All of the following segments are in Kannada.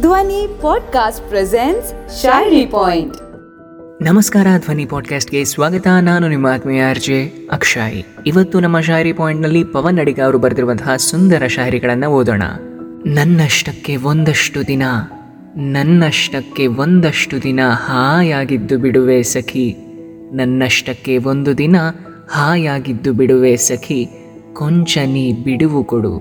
ಧ್ವನಿ ಪಾಡ್ಕಾಸ್ಟ್ ಪ್ರೆಸೆಂಟ್ಸ್ ಶಾಯರಿ ಪಾಯಿಂಟ್. ನಮಸ್ಕಾರ, ಧ್ವನಿ ಪಾಡ್ಕಾಸ್ಟ್ಗೆ ಸ್ವಾಗತ. ನಾನು ನಿಮ್ಮ ಆತ್ಮೀಯ ಅರ್ಜೆ ಅಕ್ಷಯ್. ಇವತ್ತು ನಮ್ಮ ಶಾಯರಿ ಪಾಯಿಂಟ್ನಲ್ಲಿ ಪವನ್ ಅಡಿಗ ಅವರು ಬರೆದಿರುವಂತಹ ಸುಂದರ ಶಾಯರಿಗಳನ್ನು ಓದೋಣ. ನನ್ನಷ್ಟಕ್ಕೆ ಒಂದಷ್ಟು ದಿನ, ನನ್ನಷ್ಟಕ್ಕೆ ಒಂದಷ್ಟು ದಿನ ಹಾಯಾಗಿದ್ದು ಬಿಡುವೆ ಸಖಿ. ನನ್ನಷ್ಟಕ್ಕೆ ಒಂದು ದಿನ ಹಾಯಾಗಿದ್ದು ಬಿಡುವೆ ಸಖಿ. ಕೊಂಚ ನೀ ಬಿಡುವು ಕೊಡು,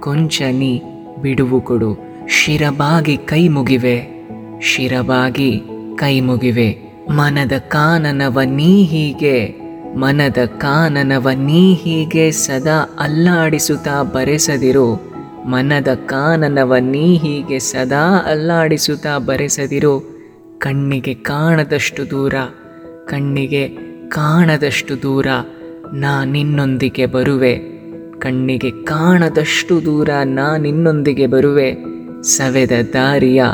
ಕೊಂಚ ನೀ ಬಿಡುವು ಕೊಡು. ಶಿರಬಾಗಿ ಕೈ ಮುಗಿವೆ. ಶಿರಬಾಗಿ ಕೈ ಮುಗಿವೆ. ಮನದ ಕಾನನವ ನೀ ಹೀಗೆ. ಮನದ ಕಾನನವ ನೀ ಹೀಗೆ ಸದಾ ಅಲ್ಲಾಡಿಸುತ್ತಾ ಬರೆಸದಿರು. ಮನದ ಕಾನನವ ನೀ ಹೀಗೆ ಸದಾ ಅಲ್ಲಾಡಿಸುತ್ತಾ ಬರೆಸದಿರು. ಕಣ್ಣಿಗೆ ಕಾಣದಷ್ಟು ದೂರ. ಕಣ್ಣಿಗೆ ಕಾಣದಷ್ಟು ದೂರ. ನಾ ನಿನ್ನೊಂದಿಗೆ ಬರುವೆ. ಕಣ್ಣಿಗೆ ಕಾಣದಷ್ಟು ದೂರ ನಾ ನಿನ್ನೊಂದಿಗೆ ಬರುವೆ. ಸವೆದ ದಾರಿಯ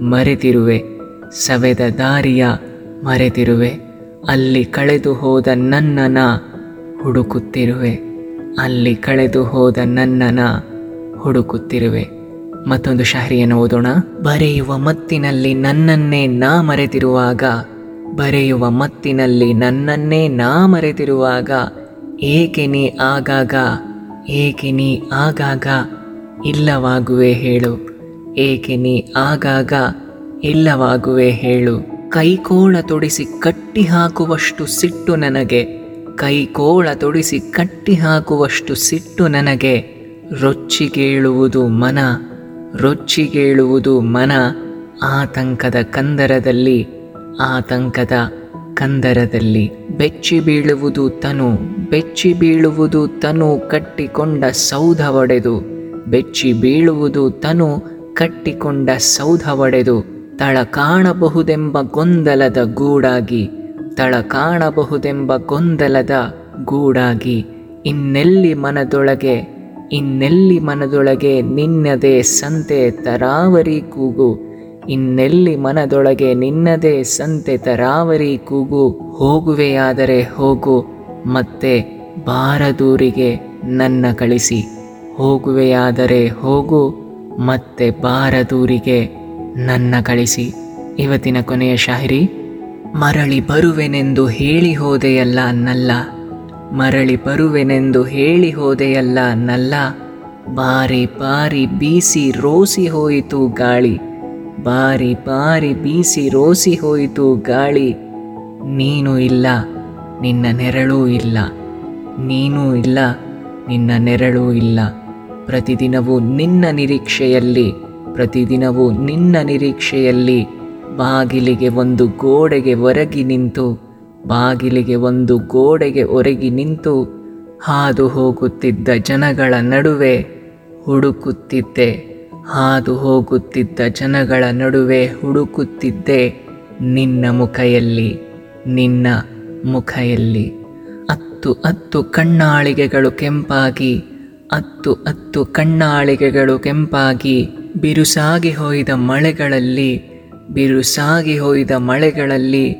ಮರೆತಿರುವೆ, ಸವೆದ ದಾರಿಯ ಮರೆತಿರುವೆ. ಅಲ್ಲಿ ಕಳೆದು ಹೋದ ನನ್ನನ ಹುಡುಕುತ್ತಿರುವೆ, ಅಲ್ಲಿ ಕಳೆದು ಹೋದ ನನ್ನನ ಹುಡುಕುತ್ತಿರುವೆ. ಮತ್ತೊಂದು ಶಹರಿಯನ್ನು ಓದೋಣ. ಬರೆಯುವ ಮತ್ತಿನಲ್ಲಿ ನನ್ನನ್ನೇ ನಾ ಮರೆತಿರುವಾಗ, ಬರೆಯುವ ಮತ್ತಿನಲ್ಲಿ ನನ್ನನ್ನೇ ನಾ ಮರೆತಿರುವಾಗ, ಏಕೆ ನೀ ಆಗಾಗ, ಏಕೆ ನೀ ಆಗಾಗ, ಇಲ್ಲವಾಗುವೆ ಹೇಳು. ಏಕೆ ನೀ ಆಗಾಗ ಇಲ್ಲವಾಗುವೆ ಹೇಳು. ಕೈಕೋಳ ತೊಡಿಸಿ ಕಟ್ಟಿ ಹಾಕುವಷ್ಟು ಸಿಟ್ಟು ನನಗೆ. ಕೈಕೋಳ ತೊಡಿಸಿ ಕಟ್ಟಿ ಹಾಕುವಷ್ಟು ಸಿಟ್ಟು ನನಗೆ. ರೊಚ್ಚಿಗೇಳುವುದು ಮನ ರೊಚ್ಚಿಗೇಳುವುದು ಮನ. ಆತಂಕದ ಕಂದರದಲ್ಲಿ ಆತಂಕದ ಕಂದರದಲ್ಲಿ. ಬೆಚ್ಚಿ ಬೀಳುವುದು ತನು, ಬೆಚ್ಚಿ ಬೀಳುವುದು ತನು ಕಟ್ಟಿಕೊಂಡ ಸೌಧ ಒಡೆದು. ಬೆಚ್ಚಿ ಬೀಳುವುದು ತನು ಕಟ್ಟಿಕೊಂಡ ಸೌಧ ಒಡೆದು ತಳ ಕಾಣಬಹುದೆಂಬ ಗೊಂದಲದ ಗೂಡಾಗಿ, ತಳ ಕಾಣಬಹುದೆಂಬ ಗೊಂದಲದ ಗೂಡಾಗಿ, ಇನ್ನೆಲ್ಲಿ ಮನದೊಳಗೆ ಇನ್ನೆಲ್ಲಿ ಮನದೊಳಗೆ ನಿನ್ನದೇ ಸಂತೆ ತರಾವರಿ ಕೂಗು, ಇನ್ನೆಲ್ಲಿ ಮನದೊಳಗೆ ನಿನ್ನದೇ ಸಂತೆ ತರಾವರಿ ಕೂಗು, ಹೋಗುವೆಯಾದರೆ ಹೋಗು, ಮತ್ತೆ ಬಾರದೂರಿಗೆ ನನ್ನ ಕಳಿಸಿ, ಹೋಗುವೆಯಾದರೆ ಹೋಗು ಮತ್ತೆ ಬಾರದೂರಿಗೆ ನನ್ನ ಕಳಿಸಿ. ಇವತ್ತಿನ ಕೊನೆಯ ಶಾಹಿರಿ ಮರಳಿ ಬರುವೆನೆಂದು ಹೇಳಿ ಹೋದೆಯಲ್ಲ ನಲ್ಲ, ಮರಳಿ ಬರುವೆನೆಂದು ಹೇಳಿ ಹೋದೆಯಲ್ಲ ನಲ್ಲ, ಬಾರಿ ಬಾರಿ ಬೀಸಿ ರೋಸಿ ಹೋಯಿತು ಗಾಳಿ, ಬಾರಿ ಬಾರಿ ಬೀಸಿ ರೋಸಿ ಹೋಯಿತು ಗಾಳಿ, ನೀನು ಇಲ್ಲ, ನಿನ್ನ ನೆರಳೂ ಇಲ್ಲ, ನೀನೂ ಇಲ್ಲ, ನಿನ್ನ ನೆರಳೂ ಇಲ್ಲ. ಪ್ರತಿದಿನವೂ ನಿನ್ನ ನಿರೀಕ್ಷೆಯಲ್ಲಿ, ಪ್ರತಿದಿನವೂ ನಿನ್ನ ನಿರೀಕ್ಷೆಯಲ್ಲಿ ಬಾಗಿಲಿಗೆ ಒಂದು ಗೋಡೆಗೆ ಒರಗಿ ನಿಂತು, ಬಾಗಿಲಿಗೆ ಒಂದು ಗೋಡೆಗೆ ಒರಗಿ ನಿಂತು ಹಾದು ಹೋಗುತ್ತಿದ್ದ ಜನಗಳ ನಡುವೆ ಹುಡುಕುತ್ತಿದ್ದೆ, ಹಾದು ಹೋಗುತ್ತಿದ್ದ ಜನಗಳ ನಡುವೆ ಹುಡುಕುತ್ತಿದ್ದೆ ನಿನ್ನ ಮುಖೆಯಲ್ಲಿ ನಿನ್ನ ಮುಖೆಯಲ್ಲಿ. ಅತ್ತು ಅತ್ತು ಕಣ್ಣಾಳಿಗೆಗಳು ಕೆಂಪಾಗಿ ಹತ್ತು ಅತ್ತು ಕಣ್ಣಾಳಿಗೆಗಳು ಕೆಂಪಾಗಿ ಬಿರುಸಾಗಿ ಹೋಯ್ದ ಮಳೆಗಳಲ್ಲಿ, ಬಿರುಸಾಗಿ ಹೋಯ್ದ ಮಳೆಗಳಲ್ಲಿ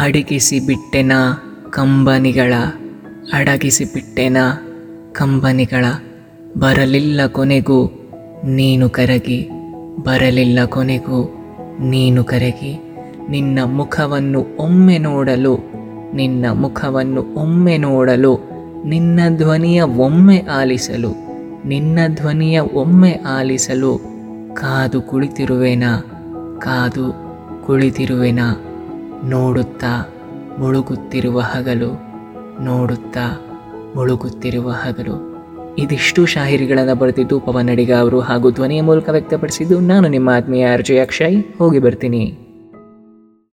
ಅಡಗಿಸಿ ಬಿಟ್ಟೆನ ಕಂಬನಿಗಳ ಅಡಗಿಸಿ ಬಿಟ್ಟೆನ ಕಂಬನಿಗಳ. ಬರಲಿಲ್ಲ ಕೊನೆಗೂ ನೀನು ಕರಗಿ, ಬರಲಿಲ್ಲ ಕೊನೆಗೂ ನೀನು ಕರಗಿ. ನಿನ್ನ ಮುಖವನ್ನು ಒಮ್ಮೆ ನೋಡಲು, ನಿನ್ನ ಮುಖವನ್ನು ಒಮ್ಮೆ ನೋಡಲು ನಿನ್ನ ಧ್ವನಿಯ ಒಮ್ಮೆ ಆಲಿಸಲು, ನಿನ್ನ ಧ್ವನಿಯ ಒಮ್ಮೆ ಆಲಿಸಲು ಕಾದು ಕುಳಿತಿರುವೆನಾ? ಕಾದು ಕುಳಿತಿರುವೆನಾ? ನೋಡುತ್ತಾ ಮುಳುಗುತ್ತಿರುವ ಹಗಲು, ನೋಡುತ್ತಾ ಮುಳುಗುತ್ತಿರುವ ಹಗಲು. ಇದಿಷ್ಟು ಶಾಹಿರಿಗಳನ್ನು ಬರೆದಿದ್ದು ಪವನ್ ಅಡಿಗ ಅವರು ಹಾಗೂ ಧ್ವನಿಯ ಮೂಲಕ ವ್ಯಕ್ತಪಡಿಸಿದ್ದು ನಾನು ನಿಮ್ಮ ಆತ್ಮೀಯ ಅರ್ಜಯ ಹೋಗಿ ಬರ್ತೀನಿ.